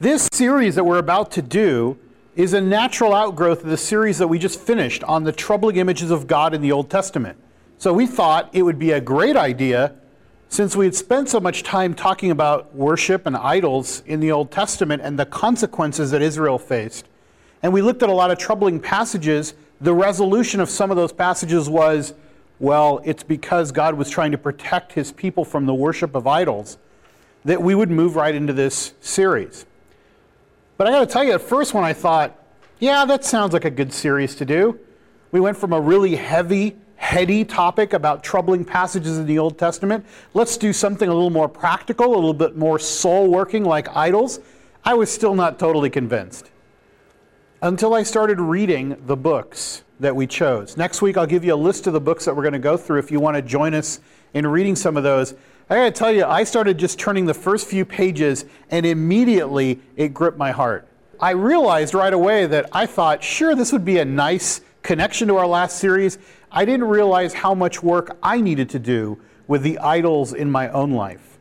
This series that we're about to do is a natural outgrowth of the series that we just finished on the troubling images of God in the Old Testament. So we thought it would be a great idea, since we had spent so much time talking about worship and idols in the Old Testament and the consequences that Israel faced. And we looked at a lot of troubling passages. The resolution of some of those passages was well, it's because God was trying to protect his people from the worship of idols that we would move right into this series. But I got to tell you, at first, when I thought, yeah, that sounds like a good series to do, we went from a really heavy, heady topic about troubling passages in the Old Testament. Let's do something a little more practical, a little bit more soul working like idols. I was still not totally convinced until I started reading the books that we chose. Next week, I'll give you a list of the books that we're going to go through if you want to join us in reading some of those. I got to tell you, I started just turning the first few pages, and immediately it gripped my heart. I realized right away that I thought, sure, this would be a nice connection to our last series. I didn't realize how much work I needed to do with the idols in my own life.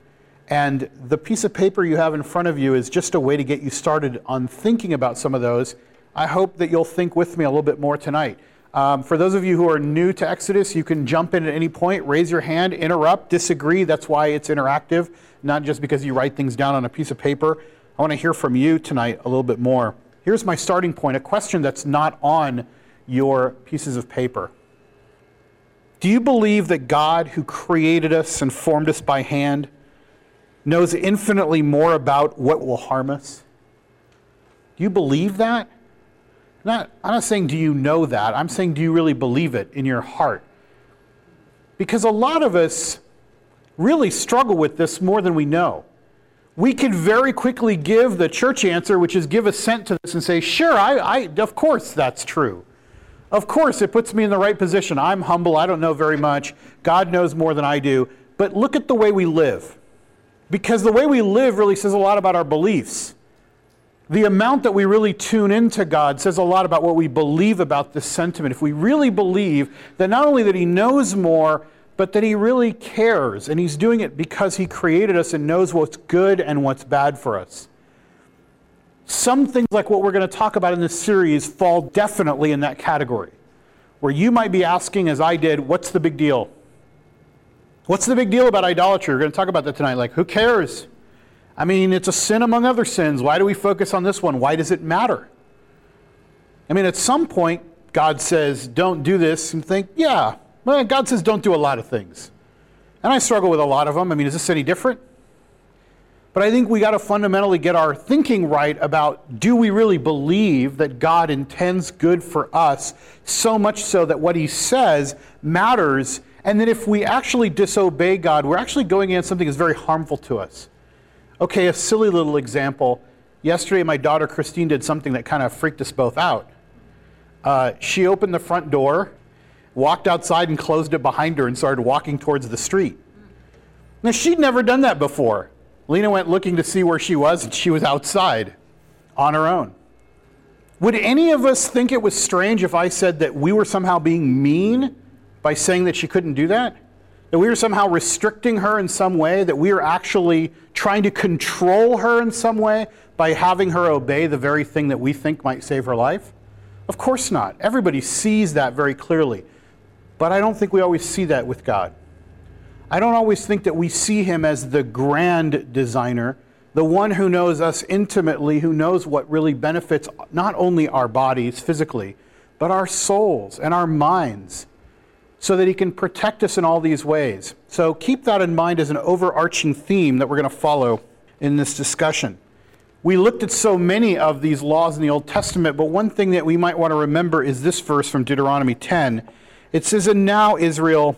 And the piece of paper you have in front of you is just a way to get you started on thinking about some of those. I hope that you'll think with me a little bit more tonight. Um, for those of you who are new to Exodus, you can jump in at any point, raise your hand, interrupt, disagree. That's why it's interactive, not just because you write things down on a piece of paper. I want to hear from you tonight a little bit more. Here's my starting point a question that's not on your pieces of paper. Do you believe that God, who created us and formed us by hand, knows infinitely more about what will harm us? Do you believe that? Not, I'm not saying, do you know that? I'm saying, do you really believe it in your heart? Because a lot of us really struggle with this more than we know. We can very quickly give the church answer, which is give assent to this and say, sure, I, I, of course that's true. Of course, it puts me in the right position. I'm humble. I don't know very much. God knows more than I do. But look at the way we live. Because the way we live really says a lot about our beliefs the amount that we really tune into God says a lot about what we believe about this sentiment. If we really believe that not only that He knows more, but that He really cares, and He's doing it because He created us and knows what's good and what's bad for us. Some things like what we're going to talk about in this series fall definitely in that category, where you might be asking, as I did, what's the big deal? What's the big deal about idolatry? We're going to talk about that tonight. Like, who cares? I mean, it's a sin among other sins. Why do we focus on this one? Why does it matter? I mean, at some point, God says, don't do this, and think, yeah, well, God says, don't do a lot of things. And I struggle with a lot of them. I mean, is this any different? But I think we got to fundamentally get our thinking right about do we really believe that God intends good for us so much so that what he says matters, and that if we actually disobey God, we're actually going against something that's very harmful to us. Okay, a silly little example. Yesterday, my daughter Christine did something that kind of freaked us both out. Uh, she opened the front door, walked outside, and closed it behind her and started walking towards the street. Now, she'd never done that before. Lena went looking to see where she was, and she was outside on her own. Would any of us think it was strange if I said that we were somehow being mean by saying that she couldn't do that? That we are somehow restricting her in some way, that we are actually trying to control her in some way by having her obey the very thing that we think might save her life? Of course not. Everybody sees that very clearly. But I don't think we always see that with God. I don't always think that we see Him as the grand designer, the one who knows us intimately, who knows what really benefits not only our bodies physically, but our souls and our minds so that he can protect us in all these ways. So keep that in mind as an overarching theme that we're going to follow in this discussion. We looked at so many of these laws in the Old Testament, but one thing that we might want to remember is this verse from Deuteronomy 10. It says, And now, Israel,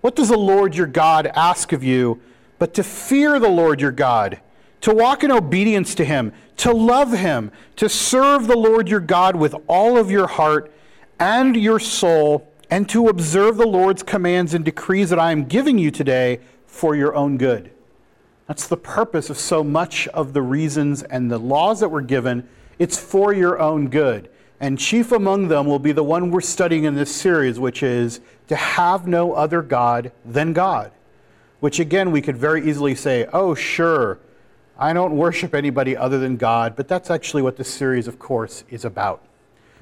what does the Lord your God ask of you but to fear the Lord your God, to walk in obedience to him, to love him, to serve the Lord your God with all of your heart and your soul and to observe the Lord's commands and decrees that I am giving you today for your own good. That's the purpose of so much of the reasons and the laws that were given. It's for your own good. And chief among them will be the one we're studying in this series, which is to have no other God than God. Which again, we could very easily say, oh, sure, I don't worship anybody other than God, but that's actually what this series, of course, is about.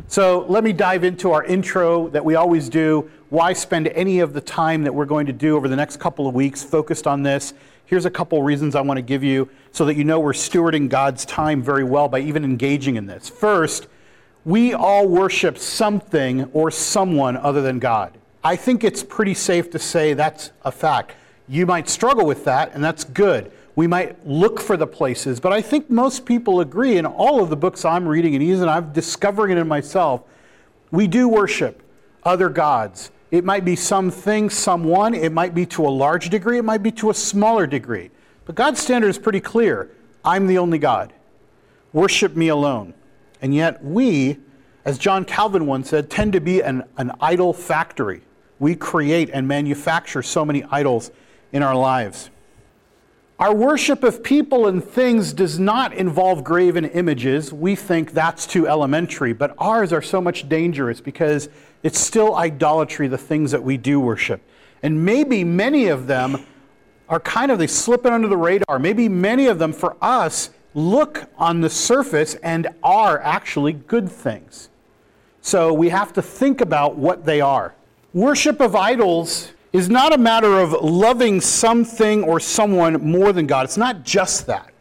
So let me dive into our intro that we always do. Why spend any of the time that we're going to do over the next couple of weeks focused on this? Here's a couple reasons I want to give you so that you know we're stewarding God's time very well by even engaging in this. First, we all worship something or someone other than God. I think it's pretty safe to say that's a fact. You might struggle with that, and that's good. We might look for the places, but I think most people agree in all of the books I'm reading, and even I'm discovering it in myself, we do worship other gods. It might be something, someone, it might be to a large degree, it might be to a smaller degree. But God's standard is pretty clear I'm the only God. Worship me alone. And yet, we, as John Calvin once said, tend to be an, an idol factory. We create and manufacture so many idols in our lives. Our worship of people and things does not involve graven images. We think that's too elementary, but ours are so much dangerous because it's still idolatry, the things that we do worship. And maybe many of them are kind of, they slip it under the radar. Maybe many of them for us look on the surface and are actually good things. So we have to think about what they are. Worship of idols is not a matter of loving something or someone more than God. It's not just that.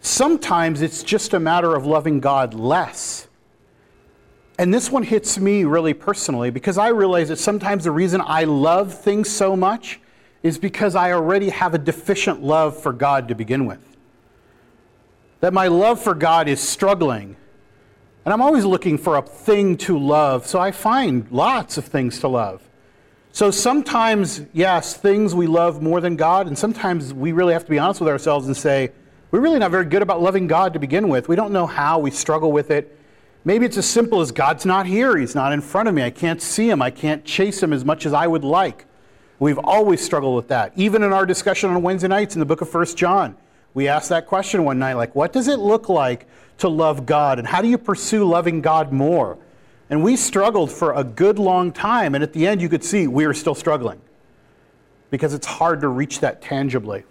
Sometimes it's just a matter of loving God less. And this one hits me really personally because I realize that sometimes the reason I love things so much is because I already have a deficient love for God to begin with. That my love for God is struggling. And I'm always looking for a thing to love, so I find lots of things to love. So sometimes, yes, things we love more than God, and sometimes we really have to be honest with ourselves and say, we're really not very good about loving God to begin with. We don't know how, we struggle with it. Maybe it's as simple as God's not here, He's not in front of me, I can't see Him, I can't chase Him as much as I would like. We've always struggled with that. Even in our discussion on Wednesday nights in the book of First John, we asked that question one night like, what does it look like to love God? And how do you pursue loving God more? And we struggled for a good long time. And at the end, you could see we were still struggling because it's hard to reach that tangibly.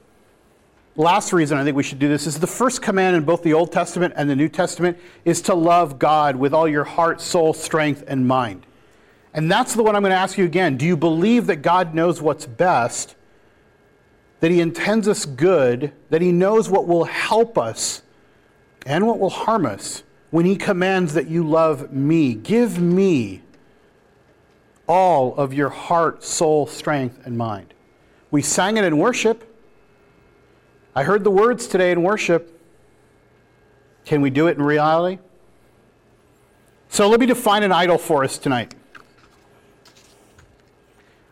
Last reason I think we should do this is the first command in both the Old Testament and the New Testament is to love God with all your heart, soul, strength, and mind. And that's the one I'm going to ask you again. Do you believe that God knows what's best, that He intends us good, that He knows what will help us and what will harm us? When he commands that you love me. Give me all of your heart, soul, strength, and mind. We sang it in worship. I heard the words today in worship. Can we do it in reality? So let me define an idol for us tonight.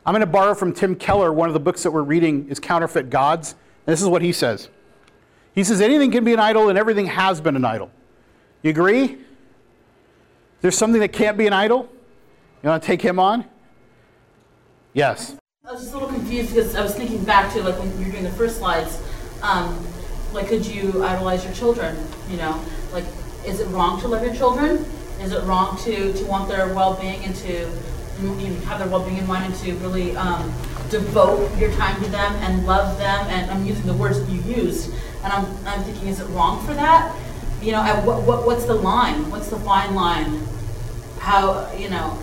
I'm going to borrow from Tim Keller. One of the books that we're reading is Counterfeit Gods. And this is what he says He says, Anything can be an idol, and everything has been an idol. You agree? There's something that can't be an idol? You want to take him on? Yes. I was just a little confused because I was thinking back to like when you were doing the first slides. Um, like, could you idolize your children? You know, like, is it wrong to love your children? Is it wrong to, to want their well-being and to you know, have their well-being in mind and to really um, devote your time to them and love them? And I'm using the words that you used, and I'm, I'm thinking, is it wrong for that? You know, at what, what, what's the line? What's the fine line? How, you know,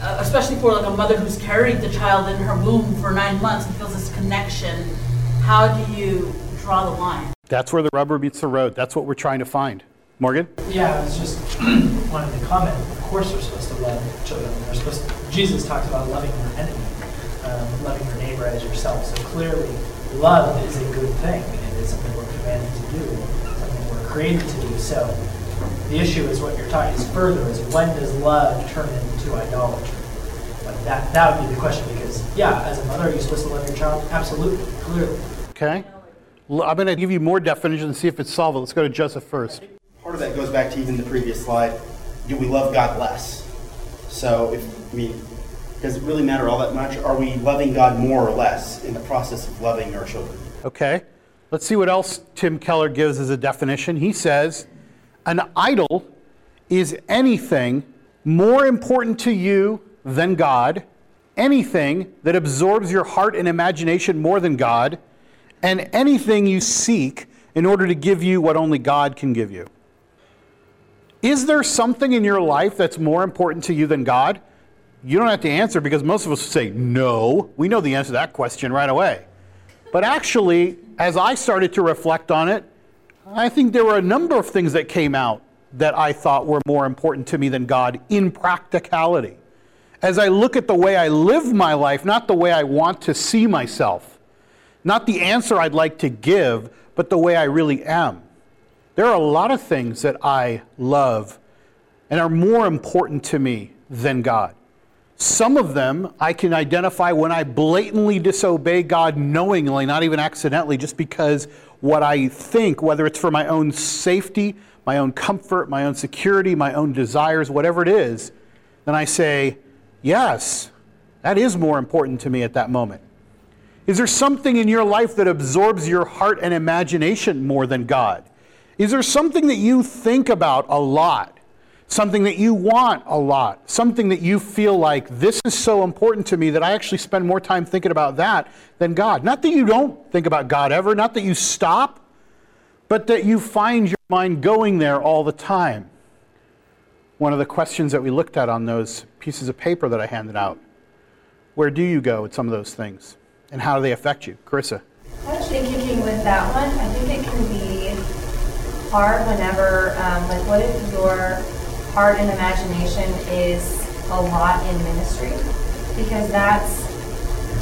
uh, especially for like a mother who's carried the child in her womb for nine months and feels this connection, how do you draw the line? That's where the rubber meets the road. That's what we're trying to find. Morgan? Yeah, I was just wanting to comment. Of course, we're supposed to love children. We're supposed to, Jesus talked about loving your enemy, um, loving your neighbor as yourself. So clearly, love is a good thing, and it's something we're commanded to do created to do so. The issue is what you're talking is further is when does love turn into idolatry? Like that that would be the question because yeah, as a mother, are you supposed to love your child? Absolutely, clearly. Okay. I'm going to give you more definitions and see if it's solved. Let's go to Joseph first. Part of that goes back to even the previous slide. Do we love God less? So if I mean, does it really matter all that much? Are we loving God more or less in the process of loving our children? Okay. Let's see what else Tim Keller gives as a definition. He says, An idol is anything more important to you than God, anything that absorbs your heart and imagination more than God, and anything you seek in order to give you what only God can give you. Is there something in your life that's more important to you than God? You don't have to answer because most of us say no. We know the answer to that question right away. But actually, as I started to reflect on it, I think there were a number of things that came out that I thought were more important to me than God in practicality. As I look at the way I live my life, not the way I want to see myself, not the answer I'd like to give, but the way I really am. There are a lot of things that I love and are more important to me than God. Some of them I can identify when I blatantly disobey God knowingly, not even accidentally, just because what I think, whether it's for my own safety, my own comfort, my own security, my own desires, whatever it is, then I say, yes, that is more important to me at that moment. Is there something in your life that absorbs your heart and imagination more than God? Is there something that you think about a lot? Something that you want a lot? Something that you feel like this is so important to me that I actually spend more time thinking about that than God? Not that you don't think about God ever, not that you stop, but that you find your mind going there all the time. One of the questions that we looked at on those pieces of paper that I handed out where do you go with some of those things? And how do they affect you? Carissa. I was thinking with that one, I think it can be hard whenever, um, like, what if your heart and imagination is a lot in ministry? Because that's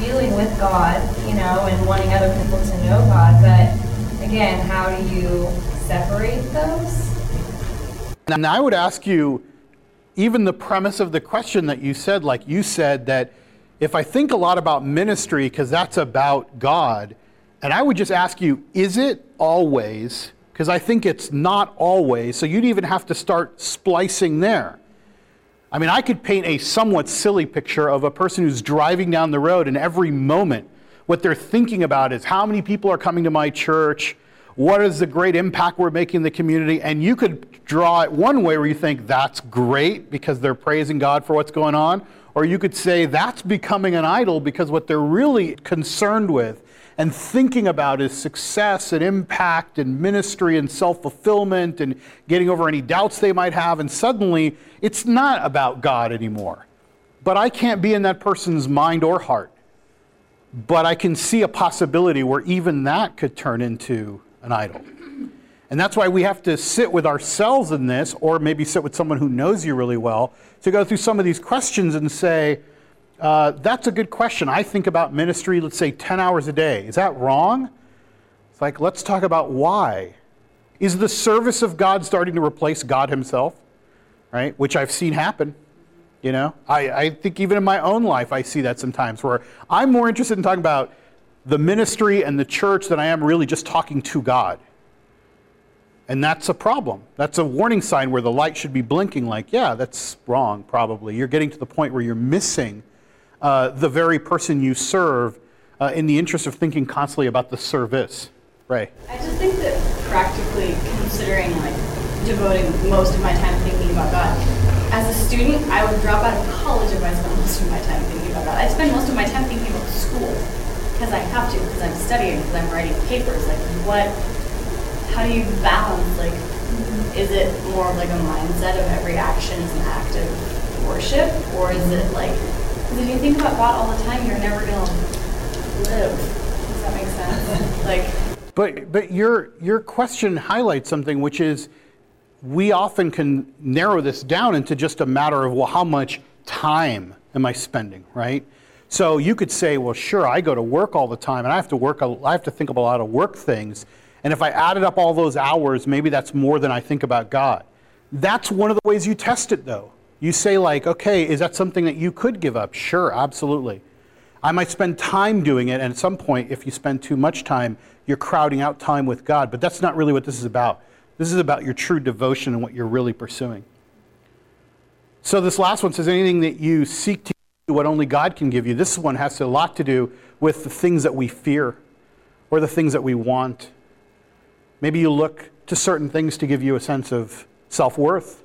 dealing with God, you know, and wanting other people to know God. But again, how do you separate those? Now, I would ask you, even the premise of the question that you said, like you said, that if I think a lot about ministry, because that's about God, and I would just ask you, is it always because I think it's not always. So you'd even have to start splicing there. I mean, I could paint a somewhat silly picture of a person who's driving down the road, and every moment, what they're thinking about is how many people are coming to my church, what is the great impact we're making in the community, and you could draw it one way where you think that's great because they're praising God for what's going on, or you could say that's becoming an idol because what they're really concerned with and thinking about is success and impact and ministry and self fulfillment and getting over any doubts they might have. And suddenly, it's not about God anymore. But I can't be in that person's mind or heart. But I can see a possibility where even that could turn into an idol. And that's why we have to sit with ourselves in this, or maybe sit with someone who knows you really well, to go through some of these questions and say, uh, that's a good question. I think about ministry, let's say 10 hours a day. Is that wrong? It's like, let's talk about why. Is the service of God starting to replace God Himself? Right? Which I've seen happen. You know, I, I think even in my own life, I see that sometimes where I'm more interested in talking about the ministry and the church than I am really just talking to God. And that's a problem. That's a warning sign where the light should be blinking, like, yeah, that's wrong, probably. You're getting to the point where you're missing uh, the very person you serve uh, in the interest of thinking constantly about the service. Ray. I just think that practically considering like devoting most of my time thinking about God. As a student, I would drop out of college if I spent most of my time thinking about God. I spend most of my time thinking about school because I have to, because I'm studying, because I'm writing papers. Like, what? How do you balance? Like, is it more of like a mindset of every action is an act of worship, or is it like because if you think about God all the time, you're never to live. Does that make sense? like. But but your your question highlights something which is we often can narrow this down into just a matter of well how much time am I spending, right? So you could say, well, sure, I go to work all the time, and I have to work. I have to think of a lot of work things, and if I added up all those hours, maybe that's more than I think about God. That's one of the ways you test it, though. You say, like, okay, is that something that you could give up? Sure, absolutely. I might spend time doing it, and at some point, if you spend too much time, you're crowding out time with God. But that's not really what this is about. This is about your true devotion and what you're really pursuing. So, this last one says anything that you seek to do what only God can give you. This one has a lot to do with the things that we fear or the things that we want. Maybe you look to certain things to give you a sense of self worth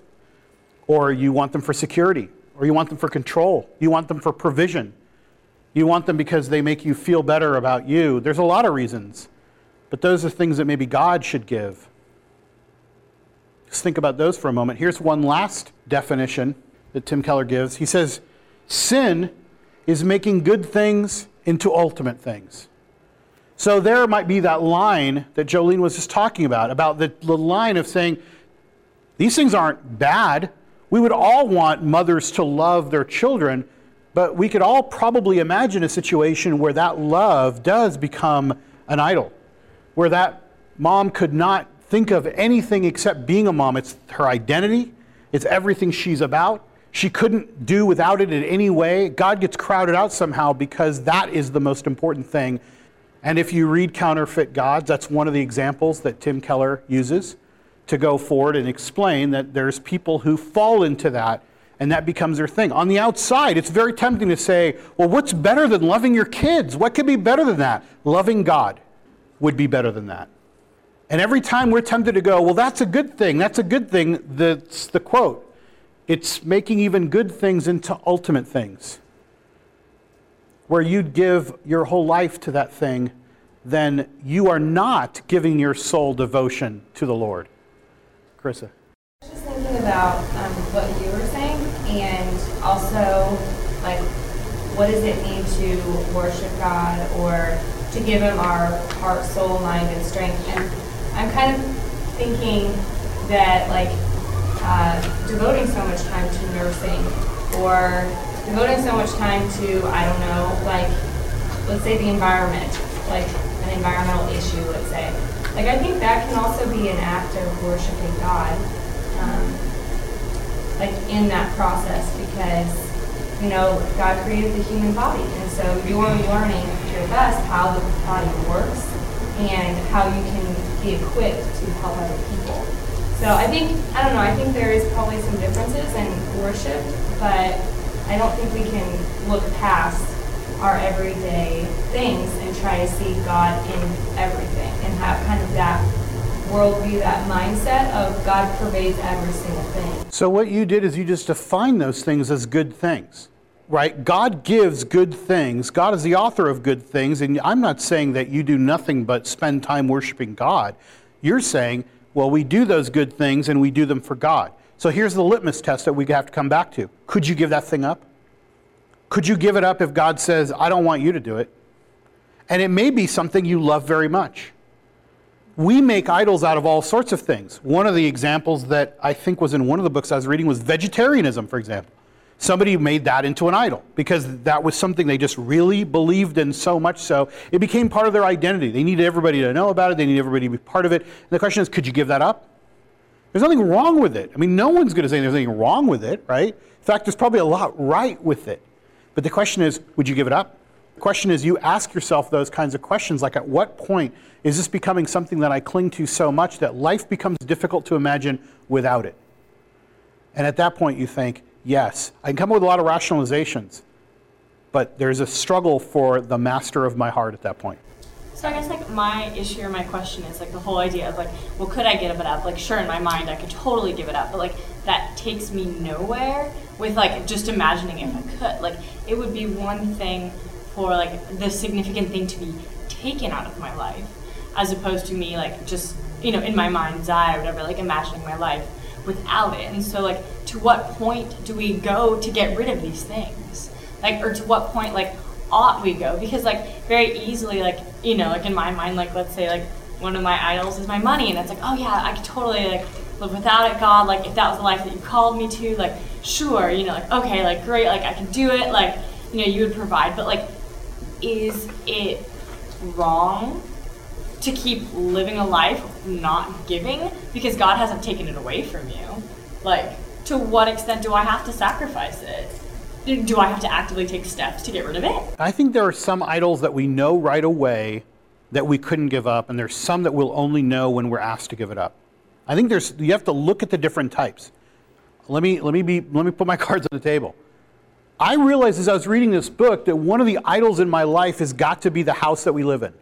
or you want them for security, or you want them for control, you want them for provision, you want them because they make you feel better about you. There's a lot of reasons. but those are things that maybe God should give. Just think about those for a moment. Here's one last definition that Tim Keller gives. He says, Sin is making good things into ultimate things. So there might be that line that Jolene was just talking about, about the, the line of saying, these things aren't bad. We would all want mothers to love their children, but we could all probably imagine a situation where that love does become an idol, where that mom could not think of anything except being a mom. It's her identity, it's everything she's about. She couldn't do without it in any way. God gets crowded out somehow because that is the most important thing. And if you read Counterfeit Gods, that's one of the examples that Tim Keller uses to go forward and explain that there's people who fall into that and that becomes their thing. On the outside, it's very tempting to say, well, what's better than loving your kids? What could be better than that? Loving God would be better than that. And every time we're tempted to go, well, that's a good thing, that's a good thing, that's the quote. It's making even good things into ultimate things. Where you'd give your whole life to that thing, then you are not giving your sole devotion to the Lord. Carissa. I was just thinking about um, what you were saying, and also, like, what does it mean to worship God or to give Him our heart, soul, mind, and strength? And I'm kind of thinking that, like, uh, devoting so much time to nursing or devoting so much time to, I don't know, like, let's say the environment, like an environmental issue, let's say. Like, I think that can also be an act of worshiping God, um, like, in that process because, you know, God created the human body. And so you're learning to your best how the body works and how you can be equipped to help other people. So I think, I don't know, I think there is probably some differences in worship, but I don't think we can look past our everyday things and try to see God in everything and have kind of that worldview, that mindset of God pervades every single thing. So, what you did is you just defined those things as good things, right? God gives good things. God is the author of good things. And I'm not saying that you do nothing but spend time worshiping God. You're saying, well, we do those good things and we do them for God. So, here's the litmus test that we have to come back to. Could you give that thing up? Could you give it up if God says, I don't want you to do it? And it may be something you love very much. We make idols out of all sorts of things. One of the examples that I think was in one of the books I was reading was vegetarianism, for example. Somebody made that into an idol because that was something they just really believed in so much so it became part of their identity. They needed everybody to know about it, they needed everybody to be part of it. And the question is, could you give that up? There's nothing wrong with it. I mean, no one's going to say there's anything wrong with it, right? In fact, there's probably a lot right with it. But the question is, would you give it up? The question is, you ask yourself those kinds of questions like, at what point is this becoming something that I cling to so much that life becomes difficult to imagine without it? And at that point, you think, yes, I can come up with a lot of rationalizations, but there's a struggle for the master of my heart at that point. So I guess like my issue or my question is like the whole idea of like, well, could I give it up? Like, sure, in my mind, I could totally give it up, but like that takes me nowhere. With like just imagining if I could, like it would be one thing for like the significant thing to be taken out of my life, as opposed to me like just you know in my mind's eye or whatever, like imagining my life without it. And so like, to what point do we go to get rid of these things? Like, or to what point like ought we go? Because like very easily, like you know, like in my mind, like let's say like one of my idols is my money, and it's like, oh yeah, I could totally like live without it, God. Like if that was the life that you called me to, like sure, you know, like okay, like great, like I can do it, like you know, you would provide, but like, is it wrong to keep living a life not giving because God hasn't taken it away from you? Like, to what extent do I have to sacrifice it? Do I have to actively take steps to get rid of it? I think there are some idols that we know right away that we couldn't give up, and there's some that we'll only know when we're asked to give it up. I think there's you have to look at the different types. Let me let me be let me put my cards on the table. I realized as I was reading this book that one of the idols in my life has got to be the house that we live in.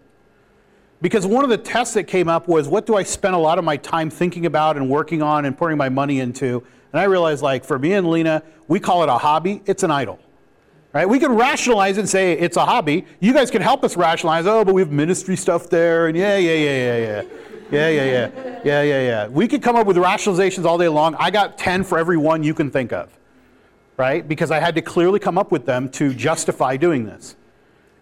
Because one of the tests that came up was what do I spend a lot of my time thinking about and working on and pouring my money into? And I realized, like, for me and Lena, we call it a hobby, it's an idol. Right? We can rationalize and say it's a hobby. You guys can help us rationalize, oh, but we have ministry stuff there, and yeah, yeah, yeah, yeah, yeah. Yeah, yeah, yeah. Yeah, yeah, yeah. We could come up with rationalizations all day long. I got 10 for every one you can think of. Right? Because I had to clearly come up with them to justify doing this.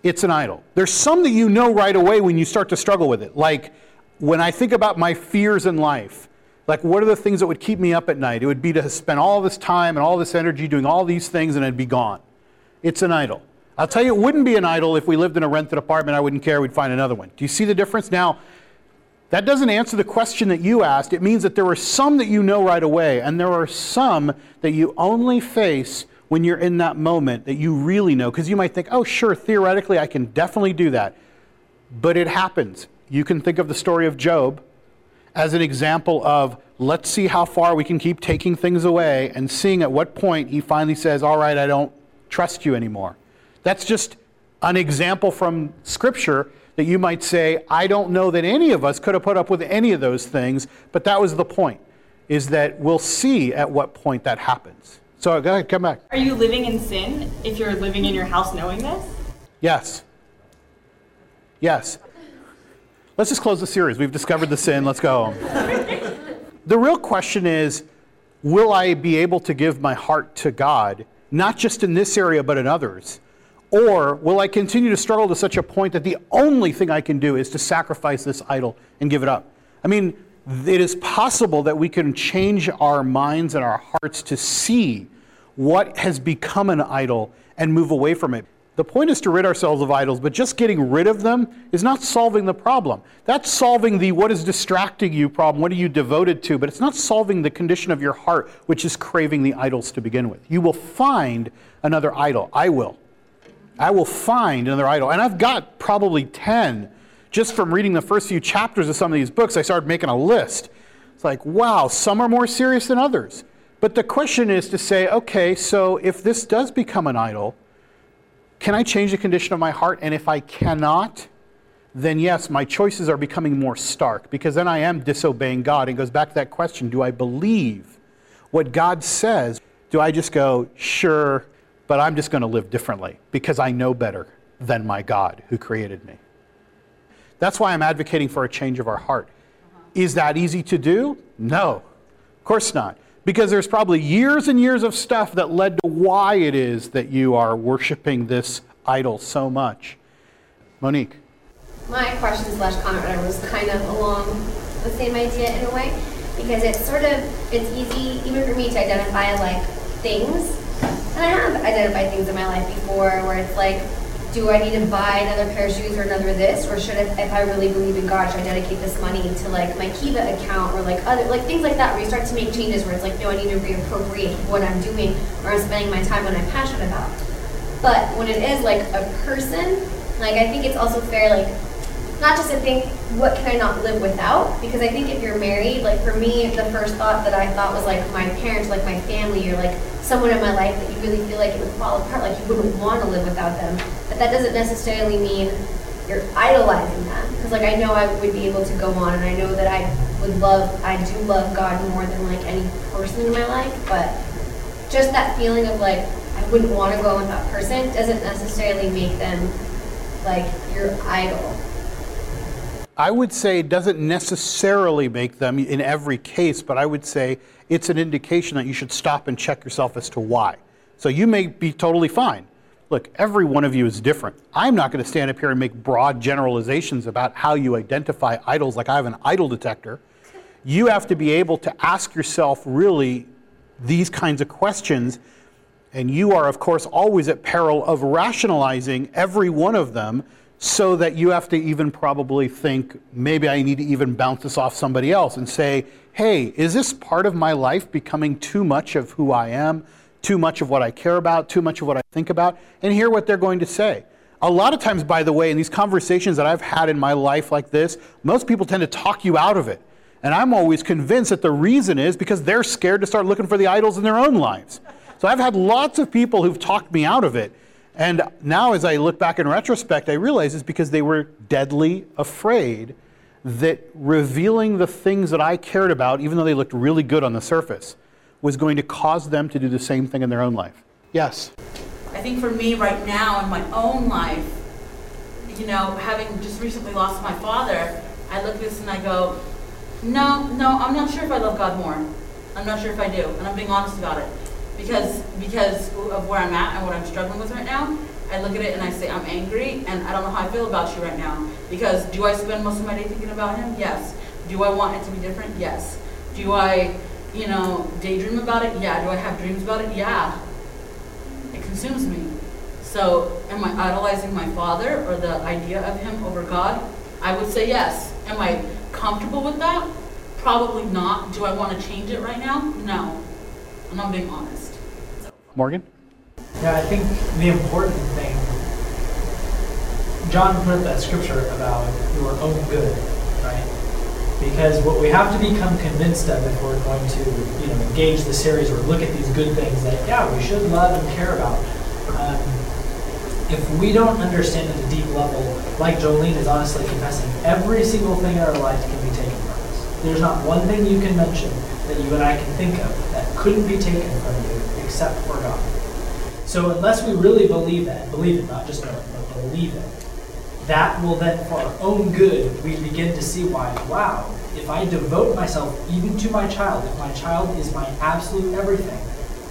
It's an idol. There's some that you know right away when you start to struggle with it. Like when I think about my fears in life, like what are the things that would keep me up at night? It would be to spend all this time and all this energy doing all these things and I'd be gone. It's an idol. I'll tell you, it wouldn't be an idol if we lived in a rented apartment. I wouldn't care. We'd find another one. Do you see the difference? Now, that doesn't answer the question that you asked. It means that there are some that you know right away, and there are some that you only face when you're in that moment that you really know. Because you might think, oh, sure, theoretically, I can definitely do that. But it happens. You can think of the story of Job as an example of let's see how far we can keep taking things away and seeing at what point he finally says, all right, I don't trust you anymore. That's just an example from Scripture that you might say, I don't know that any of us could have put up with any of those things, but that was the point, is that we'll see at what point that happens. So go ahead, come back. Are you living in sin if you're living in your house knowing this? Yes. Yes. Let's just close the series. We've discovered the sin. Let's go. the real question is will I be able to give my heart to God, not just in this area, but in others? Or will I continue to struggle to such a point that the only thing I can do is to sacrifice this idol and give it up? I mean, it is possible that we can change our minds and our hearts to see what has become an idol and move away from it. The point is to rid ourselves of idols, but just getting rid of them is not solving the problem. That's solving the what is distracting you problem, what are you devoted to, but it's not solving the condition of your heart, which is craving the idols to begin with. You will find another idol. I will. I will find another idol. And I've got probably 10 just from reading the first few chapters of some of these books. I started making a list. It's like, wow, some are more serious than others. But the question is to say, okay, so if this does become an idol, can I change the condition of my heart? And if I cannot, then yes, my choices are becoming more stark because then I am disobeying God. And goes back to that question do I believe what God says? Do I just go, sure, but I'm just going to live differently because I know better than my God who created me? That's why I'm advocating for a change of our heart. Is that easy to do? No, of course not. Because there's probably years and years of stuff that led to why it is that you are worshiping this idol so much. Monique. My question slash comment was kind of along the same idea in a way, because it's sort of it's easy even for me to identify like things, and I have identified things in my life before where it's like do I need to buy another pair of shoes or another this, or should I, if I really believe in God, should I dedicate this money to like my Kiva account or like other like things like that, where you start to make changes where it's like, no, I need to reappropriate what I'm doing or I'm spending my time when I'm passionate about. But when it is like a person, like I think it's also fair, like not just to think what can I not live without, because I think if you're married, like for me, the first thought that I thought was like my parents, like my family, or like someone in my life that you really feel like it would fall apart, like you wouldn't want to live without them. But that doesn't necessarily mean you're idolizing them. Because like I know I would be able to go on and I know that I would love I do love God more than like any person in my life, but just that feeling of like I wouldn't want to go with that person doesn't necessarily make them like your idol. I would say it doesn't necessarily make them in every case, but I would say it's an indication that you should stop and check yourself as to why. So you may be totally fine. Look, every one of you is different. I'm not going to stand up here and make broad generalizations about how you identify idols like I have an idol detector. You have to be able to ask yourself really these kinds of questions. And you are, of course, always at peril of rationalizing every one of them so that you have to even probably think maybe I need to even bounce this off somebody else and say, hey, is this part of my life becoming too much of who I am, too much of what I care about, too much of what I think about? And hear what they're going to say. A lot of times, by the way, in these conversations that I've had in my life like this, most people tend to talk you out of it. And I'm always convinced that the reason is because they're scared to start looking for the idols in their own lives. So I've had lots of people who've talked me out of it. And now, as I look back in retrospect, I realize it's because they were deadly afraid that revealing the things that I cared about, even though they looked really good on the surface, was going to cause them to do the same thing in their own life. Yes? I think for me right now in my own life, you know, having just recently lost my father, I look at this and I go, no, no, I'm not sure if I love God more. I'm not sure if I do, and I'm being honest about it. Because because of where I'm at and what I'm struggling with right now, I look at it and I say I'm angry and I don't know how I feel about you right now. Because do I spend most of my day thinking about him? Yes. Do I want it to be different? Yes. Do I, you know, daydream about it? Yeah. Do I have dreams about it? Yeah. It consumes me. So am I idolizing my father or the idea of him over God? I would say yes. Am I comfortable with that? Probably not. Do I want to change it right now? No. And I'm being honest. Morgan? Yeah, I think the important thing, John put that scripture about your own good, right? Because what we have to become convinced of if we're going to, you know, engage the series or look at these good things that, yeah, we should love and care about. Um, if we don't understand at a deep level, like Jolene is honestly confessing, every single thing in our life can be taken from us. There's not one thing you can mention that you and I can think of that couldn't be taken from you except for God. So unless we really believe that, believe it, not just know it, but believe it, that will then, for our own good, we begin to see why, wow, if I devote myself even to my child, if my child is my absolute everything,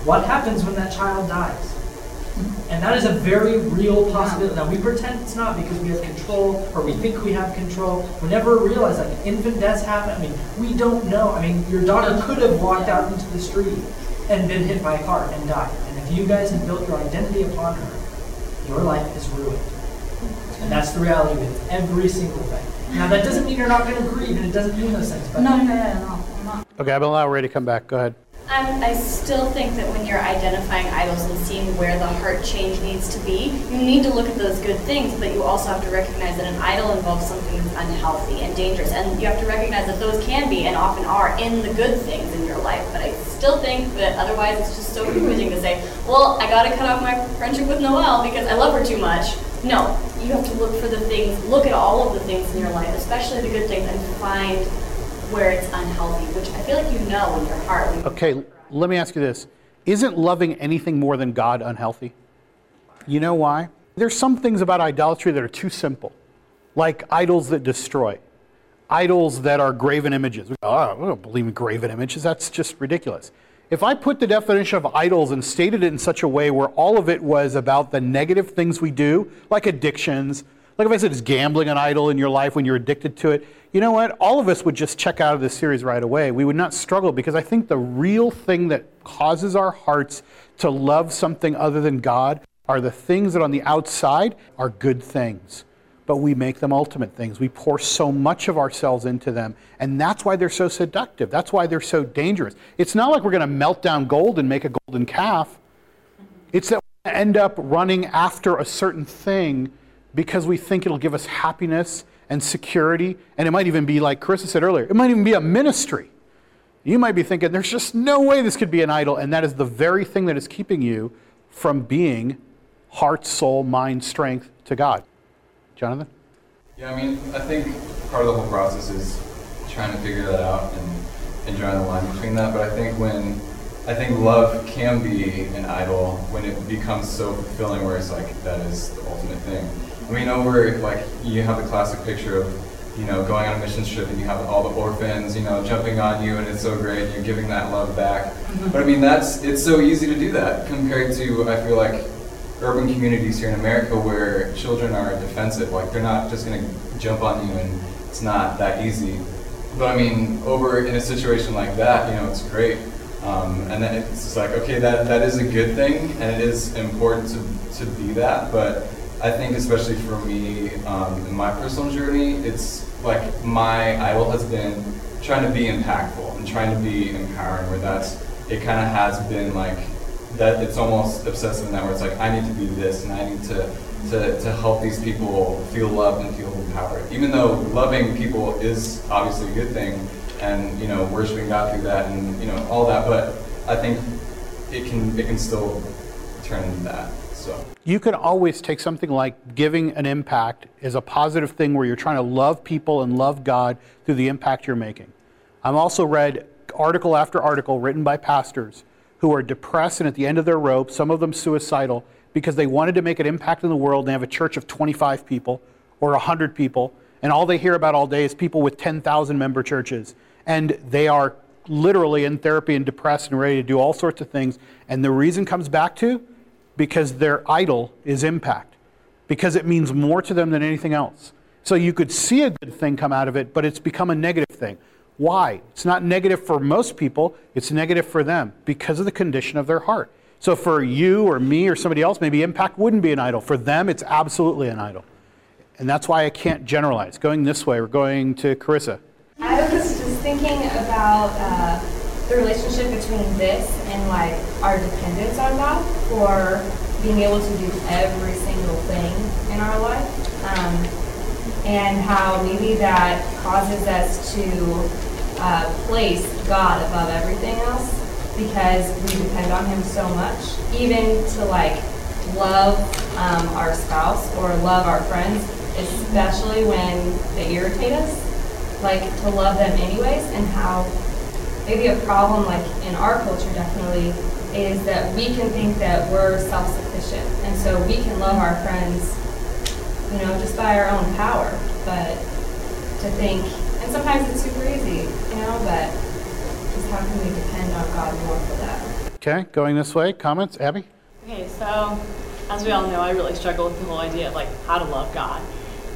what happens when that child dies? And that is a very real possibility. Now, we pretend it's not because we have control or we think we have control. We never realize that infant deaths happen. I mean, we don't know. I mean, your daughter could have walked out into the street and been hit by a car and died. And if you guys have built your identity upon her, your life is ruined. And that's the reality with every single thing. Now, that doesn't mean you're not going to grieve, and it doesn't mean those things. But No, no, no, no, I'm not. Okay, I've been allowed Ray to come back. Go ahead. Um, I still think that when you're identifying idols and seeing where the heart change needs to be, you need to look at those good things, but you also have to recognize that an idol involves something that's unhealthy and dangerous. And you have to recognize that those can be and often are in the good things in your life. But I still think that otherwise it's just so confusing to say, well, I gotta cut off my friendship with Noelle because I love her too much. No, you have to look for the things, look at all of the things in your life, especially the good things, and find where it's unhealthy, which I feel like you know in your heart. Okay, let me ask you this. Isn't loving anything more than God unhealthy? You know why? There's some things about idolatry that are too simple, like idols that destroy, idols that are graven images. Oh, I don't believe in graven images. That's just ridiculous. If I put the definition of idols and stated it in such a way where all of it was about the negative things we do, like addictions, like if I said, is gambling an idol in your life when you're addicted to it? You know what? All of us would just check out of this series right away. We would not struggle because I think the real thing that causes our hearts to love something other than God are the things that on the outside are good things, but we make them ultimate things. We pour so much of ourselves into them, and that's why they're so seductive. That's why they're so dangerous. It's not like we're going to melt down gold and make a golden calf. It's that we end up running after a certain thing because we think it'll give us happiness and security. And it might even be, like Carissa said earlier, it might even be a ministry. You might be thinking, there's just no way this could be an idol. And that is the very thing that is keeping you from being heart, soul, mind, strength to God. Jonathan? Yeah, I mean, I think part of the whole process is trying to figure that out and, and drawing the line between that. But I think when I think love can be an idol when it becomes so fulfilling, where it's like that is the ultimate thing. I mean, over like you have the classic picture of you know going on a mission trip and you have all the orphans you know jumping on you and it's so great and you're giving that love back. But I mean, that's it's so easy to do that compared to I feel like urban communities here in America where children are defensive. Like they're not just going to jump on you, and it's not that easy. But I mean, over in a situation like that, you know, it's great. Um, and then it's just like, okay, that, that is a good thing, and it is important to, to be that. But I think, especially for me um, in my personal journey, it's like my idol has been trying to be impactful and trying to be empowering. Where that's it, kind of has been like that it's almost obsessive that where it's like I need to be this and I need to, to, to help these people feel loved and feel empowered. Even though loving people is obviously a good thing and you know worshiping God through that and you know all that, but I think it can it can still turn into that. So You can always take something like giving an impact as a positive thing where you're trying to love people and love God through the impact you're making. I've also read article after article written by pastors who are depressed and at the end of their rope, some of them suicidal, because they wanted to make an impact in the world and they have a church of 25 people or 100 people, and all they hear about all day is people with 10,000 member churches. And they are literally in therapy and depressed and ready to do all sorts of things. And the reason comes back to because their idol is impact, because it means more to them than anything else. So you could see a good thing come out of it, but it's become a negative thing. Why? It's not negative for most people, it's negative for them because of the condition of their heart. So for you or me or somebody else, maybe impact wouldn't be an idol. For them, it's absolutely an idol. And that's why I can't generalize. Going this way, we're going to Carissa. I was just thinking about uh, the relationship between this and like our dependence on God for being able to do every single thing in our life. Um, and how maybe that causes us to uh, place God above everything else because we depend on Him so much, even to like love um, our spouse or love our friends, especially when they irritate us, like to love them anyways, and how maybe a problem like in our culture definitely is that we can think that we're self-sufficient, and so we can love our friends you know, just by our own power. But to think, and sometimes it's super easy, you know, but just how can we depend on God more for that? Okay, going this way. Comments? Abby? Okay, so as we all know, I really struggle with the whole idea of like how to love God.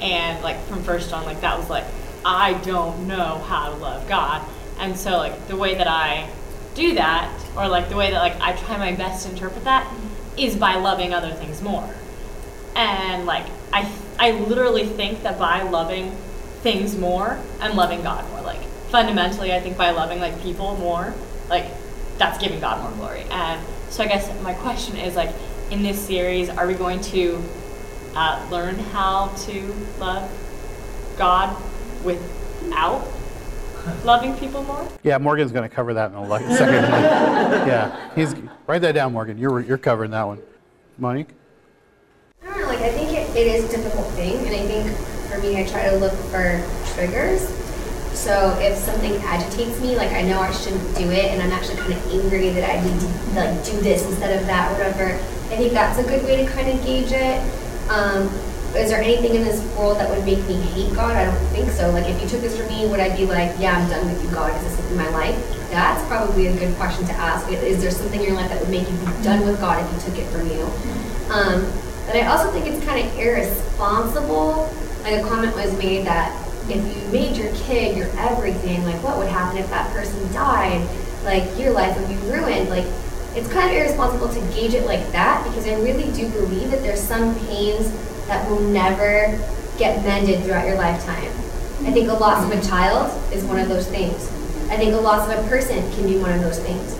And like from first on, like that was like, I don't know how to love God. And so like the way that I do that, or like the way that like I try my best to interpret that, is by loving other things more. And like I I literally think that by loving things more, I'm loving God more. Like fundamentally, I think by loving like people more, like that's giving God more glory. And so I guess my question is like in this series, are we going to uh, learn how to love God without loving people more? Yeah, Morgan's going to cover that in a second. yeah, he's write that down, Morgan. You're you're covering that one. Monique. I don't know, like I think it, it is a difficult thing, and I think for me, I try to look for triggers. So if something agitates me, like I know I shouldn't do it, and I'm actually kind of angry that I need to like do this instead of that, whatever. I think that's a good way to kind of gauge it. Um, is there anything in this world that would make me hate God? I don't think so. Like if you took this from me, would I be like, yeah, I'm done with you, God? Is this in my life? That's probably a good question to ask. Is there something in your life that would make you be done with God if you took it from you? Um, but I also think it's kind of irresponsible. Like a comment was made that if you made your kid your everything, like what would happen if that person died? Like your life would be ruined. Like it's kind of irresponsible to gauge it like that because I really do believe that there's some pains that will never get mended throughout your lifetime. I think a loss of a child is one of those things. I think a loss of a person can be one of those things.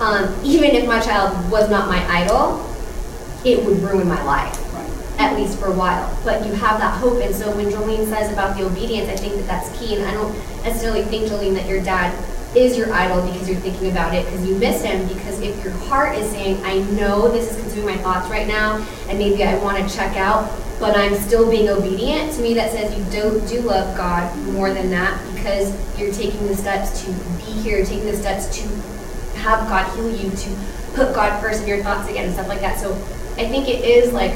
Um, even if my child was not my idol, it would ruin my life, at least for a while. But you have that hope, and so when Jolene says about the obedience, I think that that's key. And I don't necessarily think, Jolene, that your dad is your idol because you're thinking about it because you miss him. Because if your heart is saying, I know this is consuming my thoughts right now, and maybe I want to check out, but I'm still being obedient, to me that says you do, do love God more than that because you're taking the steps to be here, taking the steps to have God heal you, to put God first in your thoughts again and stuff like that. So I think it is like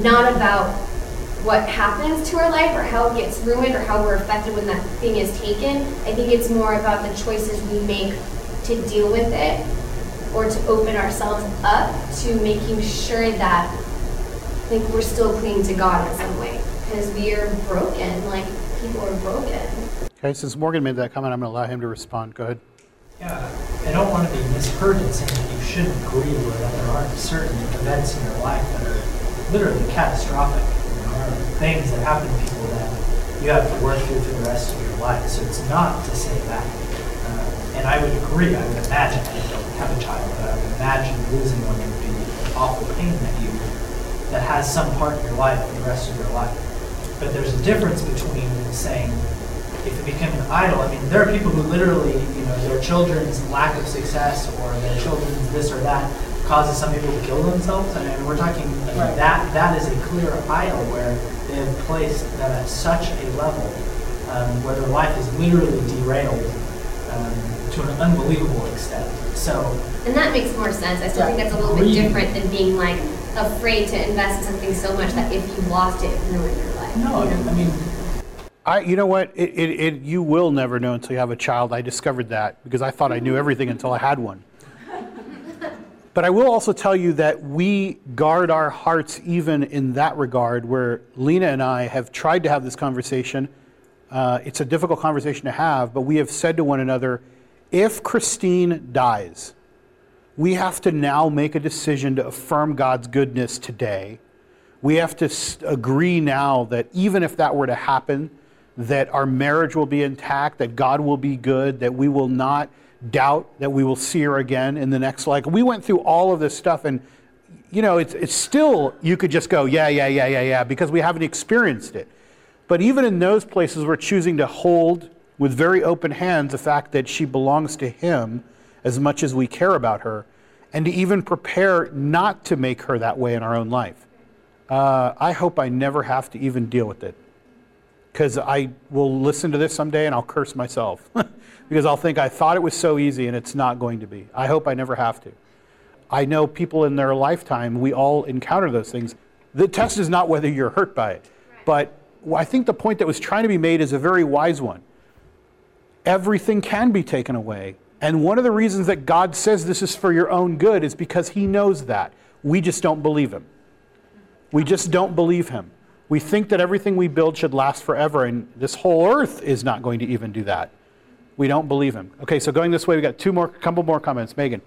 not about what happens to our life or how it gets ruined or how we're affected when that thing is taken. I think it's more about the choices we make to deal with it or to open ourselves up to making sure that like we're still clinging to God in some way because we are broken. Like people are broken. Okay, since Morgan made that comment, I'm going to allow him to respond. Go ahead. Yeah, I don't want to be misheard in saying that you shouldn't grieve or that there aren't certain events in your life that are literally catastrophic. There are things that happen to people that you have to work through for the rest of your life. So it's not to say that. Uh, and I would agree, I would imagine, I don't have a child, but I would imagine losing one would be an awful pain that you, that has some part in your life for the rest of your life. But there's a difference between saying, if it became an idol, I mean, there are people who literally, you know, their children's lack of success or their children's this or that causes some people to kill themselves. I mean, we're talking right. that that is a clear idol where they have placed them at such a level um, where their life is literally derailed um, to an unbelievable extent. So, and that makes more sense. I still yeah. think that's a little bit different than being like afraid to invest in something so much that if you lost it, you ruin your life. No, you know? I mean, I, you know what? It, it, it, you will never know until you have a child. I discovered that because I thought I knew everything until I had one. But I will also tell you that we guard our hearts even in that regard, where Lena and I have tried to have this conversation. Uh, it's a difficult conversation to have, but we have said to one another if Christine dies, we have to now make a decision to affirm God's goodness today. We have to agree now that even if that were to happen, that our marriage will be intact, that God will be good, that we will not doubt that we will see her again in the next like we went through all of this stuff and you know it's it's still you could just go yeah yeah yeah yeah yeah because we haven't experienced it. But even in those places we're choosing to hold with very open hands the fact that she belongs to him as much as we care about her and to even prepare not to make her that way in our own life. Uh, I hope I never have to even deal with it because I will listen to this someday and I'll curse myself because I'll think I thought it was so easy and it's not going to be. I hope I never have to. I know people in their lifetime, we all encounter those things. The test is not whether you're hurt by it, but I think the point that was trying to be made is a very wise one. Everything can be taken away. And one of the reasons that God says this is for your own good is because He knows that. We just don't believe Him. We just don't believe Him. We think that everything we build should last forever, and this whole earth is not going to even do that. We don't believe Him. Okay, so going this way, we got two more, couple more comments. Megan.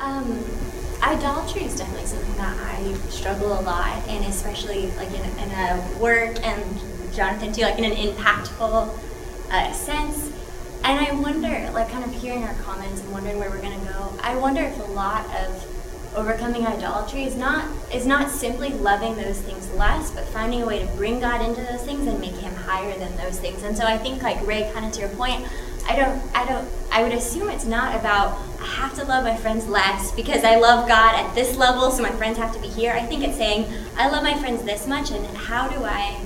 Um, idolatry is definitely something that I struggle a lot, and especially like in, in a work and Jonathan too, like in an impactful uh, sense. And I wonder, like, kind of hearing our comments and wondering where we're gonna go. I wonder if a lot of overcoming idolatry is not is not simply loving those things less, but finding a way to bring God into those things and make Him higher than those things. And so I think, like Ray, kind of to your point, I don't, I don't, I would assume it's not about I have to love my friends less because I love God at this level, so my friends have to be here. I think it's saying I love my friends this much, and how do I,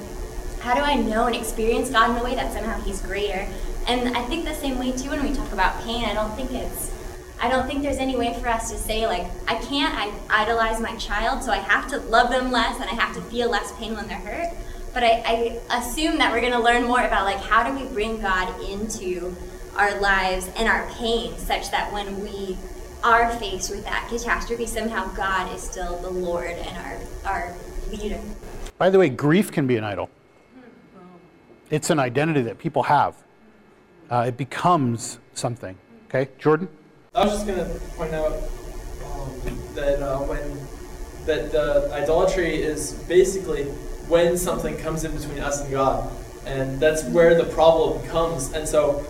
how do I know and experience God in a way that somehow He's greater? And I think the same way too when we talk about pain. I don't think it's, I don't think there's any way for us to say like I can't I idolize my child, so I have to love them less and I have to feel less pain when they're hurt. But I, I assume that we're going to learn more about like how do we bring God into our lives and our pain such that when we are faced with that catastrophe, somehow God is still the Lord and our, our leader. By the way, grief can be an idol. It's an identity that people have. Uh, it becomes something. Okay, Jordan? I was just going to point out um, that uh, when that idolatry is basically when something comes in between us and God, and that's where the problem comes. And so,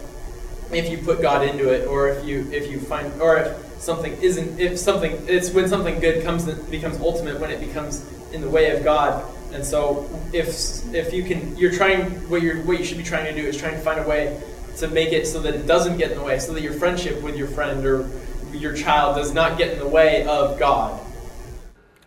if you put God into it, or if you if you find, or if something isn't, if something, it's when something good comes becomes ultimate when it becomes in the way of God. And so, if if you can, you're trying what you're what you should be trying to do is trying to find a way to make it so that it doesn't get in the way, so that your friendship with your friend or your child does not get in the way of God.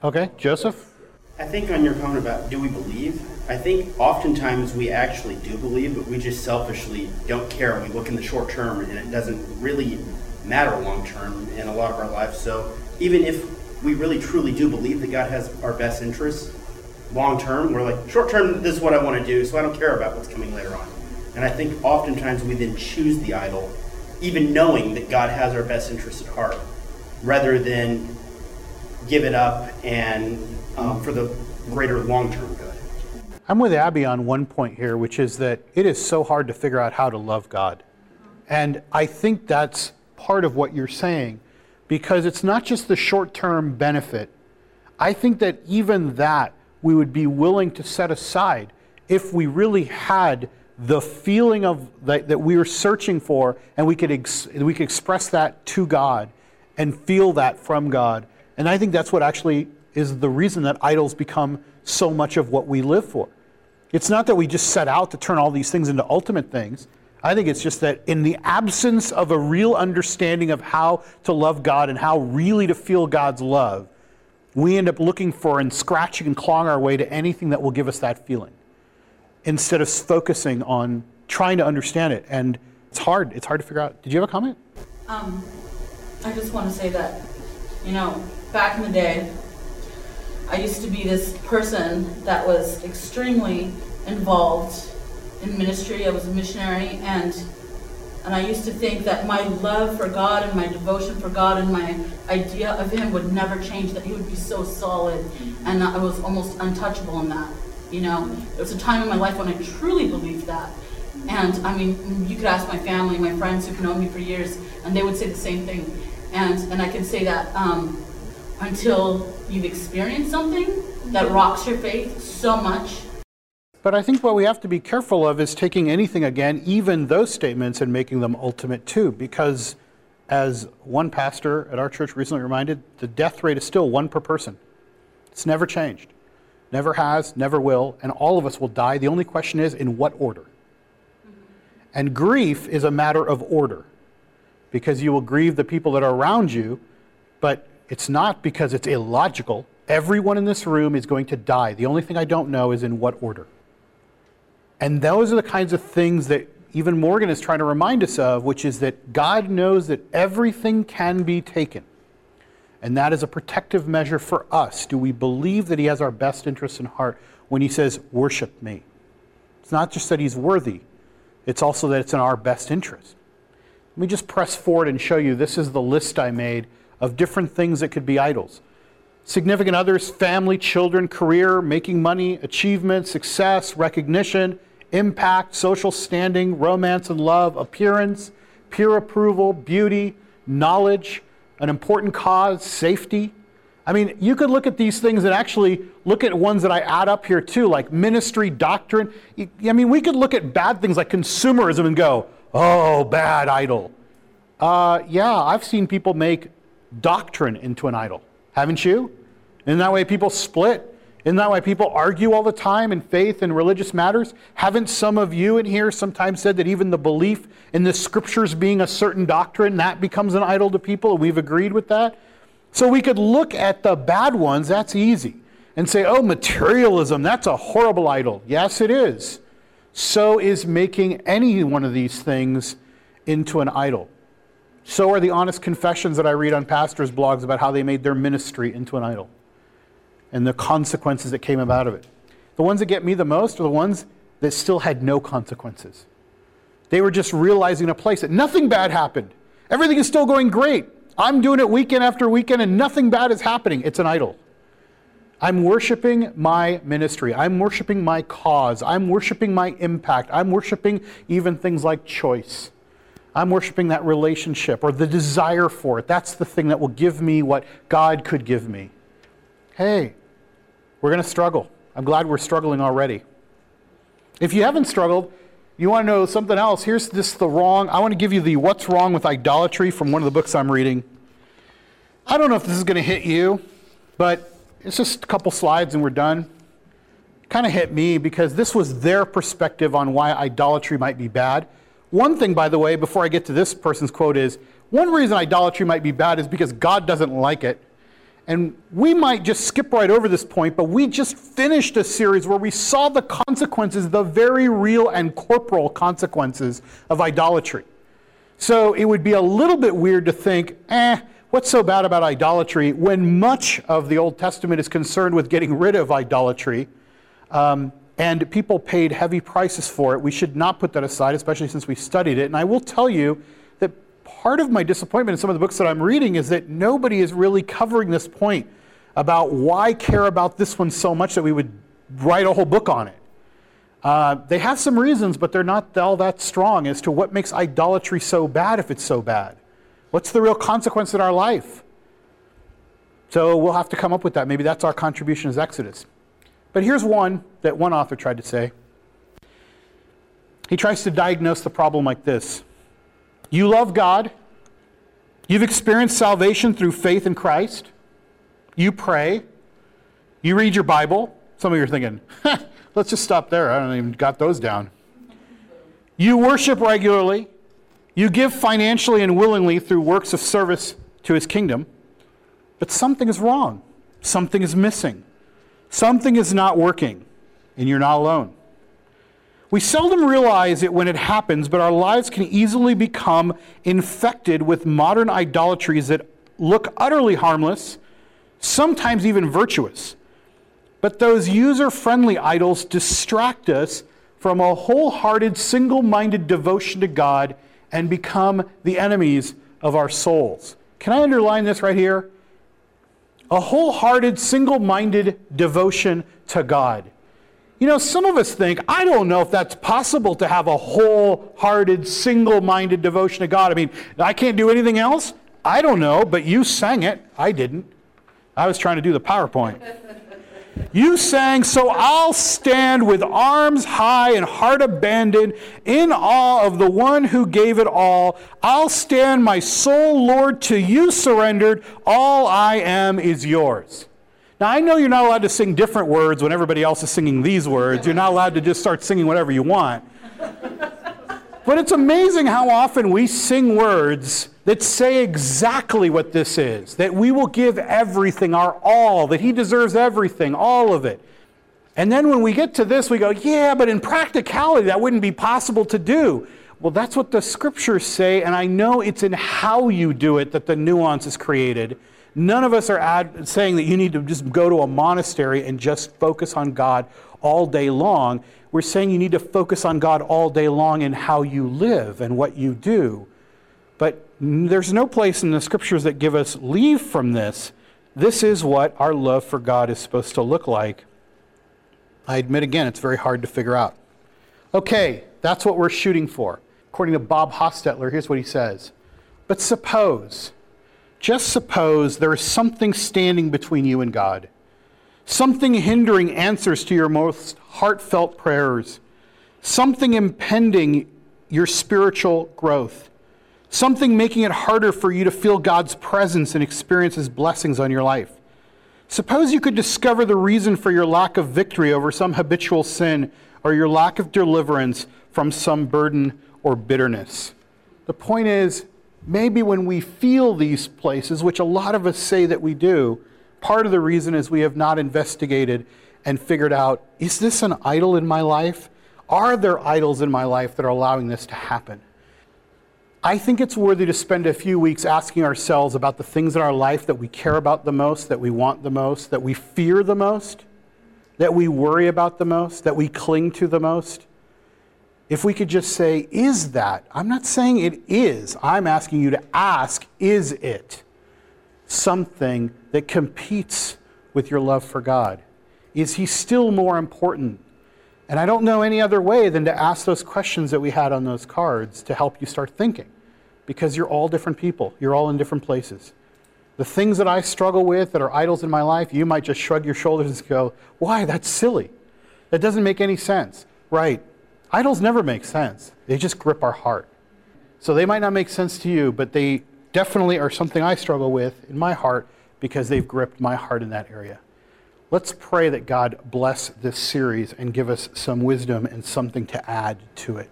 Okay, Joseph? I think on your comment about do we believe, I think oftentimes we actually do believe, but we just selfishly don't care. We look in the short term and it doesn't really matter long term in a lot of our lives. So even if we really truly do believe that God has our best interests long term, we're like, short term, this is what I want to do, so I don't care about what's coming later on. And I think oftentimes we then choose the idol, even knowing that God has our best interests at heart, rather than give it up and um, for the greater long term good. I'm with Abby on one point here, which is that it is so hard to figure out how to love God. And I think that's part of what you're saying, because it's not just the short term benefit. I think that even that we would be willing to set aside if we really had the feeling of that, that we were searching for and we could, ex, we could express that to God and feel that from God. And I think that's what actually is the reason that idols become so much of what we live for. It's not that we just set out to turn all these things into ultimate things. I think it's just that in the absence of a real understanding of how to love God and how really to feel God's love, we end up looking for and scratching and clawing our way to anything that will give us that feeling instead of focusing on trying to understand it. And it's hard. It's hard to figure out. Did you have a comment? Um, I just want to say that, you know, back in the day, I used to be this person that was extremely involved in ministry. I was a missionary, and and I used to think that my love for God and my devotion for God and my idea of Him would never change. That He would be so solid, and I was almost untouchable in that. You know, there was a time in my life when I truly believed that. And I mean, you could ask my family, my friends who've known me for years, and they would say the same thing. And and I can say that um, until you've experienced something that rocks your faith so much but I think what we have to be careful of is taking anything again, even those statements, and making them ultimate too. Because, as one pastor at our church recently reminded, the death rate is still one per person. It's never changed. Never has, never will, and all of us will die. The only question is in what order? And grief is a matter of order because you will grieve the people that are around you, but it's not because it's illogical. Everyone in this room is going to die. The only thing I don't know is in what order. And those are the kinds of things that even Morgan is trying to remind us of, which is that God knows that everything can be taken. And that is a protective measure for us. Do we believe that He has our best interests in heart when He says, Worship me? It's not just that He's worthy, it's also that it's in our best interest. Let me just press forward and show you this is the list I made of different things that could be idols significant others, family, children, career, making money, achievement, success, recognition, impact, social standing, romance and love, appearance, peer approval, beauty, knowledge, an important cause, safety. I mean, you could look at these things and actually look at ones that I add up here too, like ministry, doctrine. I mean, we could look at bad things like consumerism and go, oh, bad idol. Uh, yeah, I've seen people make doctrine into an idol. Haven't you? Isn't that way people split? Isn't that why people argue all the time in faith and religious matters? Haven't some of you in here sometimes said that even the belief in the scriptures being a certain doctrine, that becomes an idol to people, and we've agreed with that? So we could look at the bad ones, that's easy, and say, oh, materialism, that's a horrible idol. Yes, it is. So is making any one of these things into an idol. So are the honest confessions that I read on pastors' blogs about how they made their ministry into an idol and the consequences that came out of it. The ones that get me the most are the ones that still had no consequences. They were just realizing a place that nothing bad happened. Everything is still going great. I'm doing it weekend after weekend and nothing bad is happening. It's an idol. I'm worshiping my ministry. I'm worshiping my cause. I'm worshiping my impact. I'm worshiping even things like choice. I'm worshiping that relationship or the desire for it. That's the thing that will give me what God could give me hey, we're going to struggle. I'm glad we're struggling already. If you haven't struggled, you want to know something else, here's just the wrong. I want to give you the what's wrong with idolatry from one of the books I'm reading. I don't know if this is going to hit you, but it's just a couple slides and we're done. Kind of hit me because this was their perspective on why idolatry might be bad. One thing, by the way, before I get to this person's quote is one reason idolatry might be bad is because God doesn't like it. And we might just skip right over this point, but we just finished a series where we saw the consequences, the very real and corporal consequences of idolatry. So it would be a little bit weird to think, eh, what's so bad about idolatry when much of the Old Testament is concerned with getting rid of idolatry um, and people paid heavy prices for it. We should not put that aside, especially since we studied it. And I will tell you part of my disappointment in some of the books that I'm reading is that nobody is really covering this point about why care about this one so much that we would write a whole book on it. Uh, they have some reasons, but they're not all that strong as to what makes idolatry so bad if it's so bad. What's the real consequence in our life? So we'll have to come up with that. Maybe that's our contribution as Exodus. But here's one that one author tried to say. He tries to diagnose the problem like this you love God. You've experienced salvation through faith in Christ. You pray. You read your Bible. Some of you are thinking, let's just stop there. I don't even got those down. You worship regularly. You give financially and willingly through works of service to his kingdom. But something is wrong. Something is missing. Something is not working. And you're not alone. We seldom realize it when it happens, but our lives can easily become infected with modern idolatries that look utterly harmless, sometimes even virtuous, But those user friendly idols distract us from a wholehearted, single minded devotion to God and become the enemies of our souls. Can I underline this right here? A wholehearted, single minded devotion to God. You know, some of us think, I don't know if that's possible to have a wholehearted, single minded devotion to God. I mean, I can't do anything else? I don't know, but you sang it. I didn't. I was trying to do the PowerPoint. You sang, So I'll stand with arms high and heart abandoned, in awe of the one who gave it all. I'll stand, my soul, Lord, to you surrendered. All I am is yours. Now, I know you're not allowed to sing different words when everybody else is singing these words. You're not allowed to just start singing whatever you want. But it's amazing how often we sing words that say exactly what this is that we will give everything, our all, that He deserves everything, all of it. And then when we get to this, we go, yeah, but in practicality, that wouldn't be possible to do. Well, that's what the scriptures say, and I know it's in how you do it that the nuance is created. None of us are ad- saying that you need to just go to a monastery and just focus on God all day long. We're saying you need to focus on God all day long in how you live and what you do. But there's no place in the scriptures that give us leave from this. This is what our love for God is supposed to look like. I admit again, it's very hard to figure out. Okay, that's what we're shooting for. According to Bob Hostetler, here's what he says But suppose just suppose there is something standing between you and God, something hindering answers to your most heartfelt prayers, something impending your spiritual growth, something making it harder for you to feel God's presence and experience His blessings on your life. Suppose you could discover the reason for your lack of victory over some habitual sin or your lack of deliverance from some burden or bitterness. The point is, maybe when we feel these places, which a lot of us say that we do, part of the reason is we have not investigated and figured out is this an idol in my life? Are there idols in my life that are allowing this to happen? I think it's worthy to spend a few weeks asking ourselves about the things in our life that we care about the most, that we want the most, that we fear the most, that we worry about the most, that we cling to the most if we could just say, is that? I'm not saying it is. I'm asking you to ask, is it something that competes with your love for God? Is He still more important? And I don't know any other way than to ask those questions that we had on those cards to help you start thinking. Because you're all different people, you're all in different places. The things that I struggle with that are idols in my life, you might just shrug your shoulders and go, Why? That's silly. That doesn't make any sense. Right. Idols never make sense, they just grip our heart. So they might not make sense to you, but they definitely are something I struggle with in my heart because they've gripped my heart in that area. Let's pray that God bless this series and give us some wisdom and something to add to it.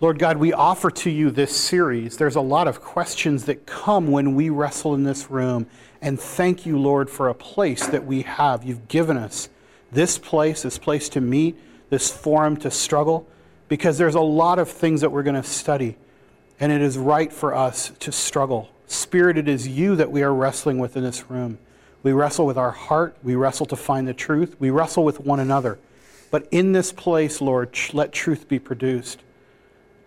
Lord God, we offer to you this series. There's a lot of questions that come when we wrestle in this room. And thank you, Lord, for a place that we have. You've given us this place, this place to meet, this forum to struggle because there's a lot of things that we're going to study, and it is right for us to struggle. Spirit, it is you that we are wrestling with in this room. We wrestle with our heart, we wrestle to find the truth, we wrestle with one another. But in this place, Lord, let truth be produced.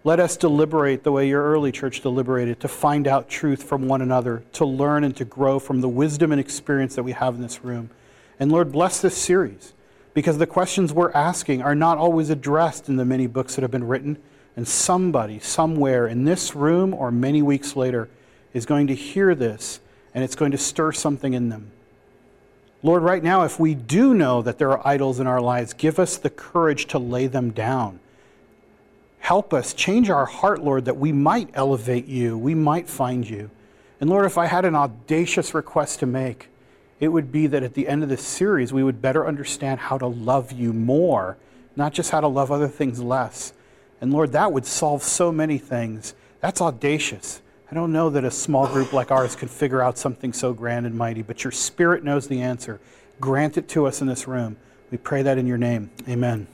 Let us deliberate the way your early church deliberated to find out truth from one another, to learn and to grow from the wisdom and experience that we have in this room. And Lord, bless this series because the questions we're asking are not always addressed in the many books that have been written. And somebody, somewhere in this room or many weeks later, is going to hear this and it's going to stir something in them. Lord, right now, if we do know that there are idols in our lives, give us the courage to lay them down. Help us change our heart, Lord, that we might elevate you, we might find you. And Lord, if I had an audacious request to make, it would be that at the end of this series, we would better understand how to love you more, not just how to love other things less. And Lord, that would solve so many things. That's audacious. I don't know that a small group like ours could figure out something so grand and mighty, but your Spirit knows the answer. Grant it to us in this room. We pray that in your name. Amen.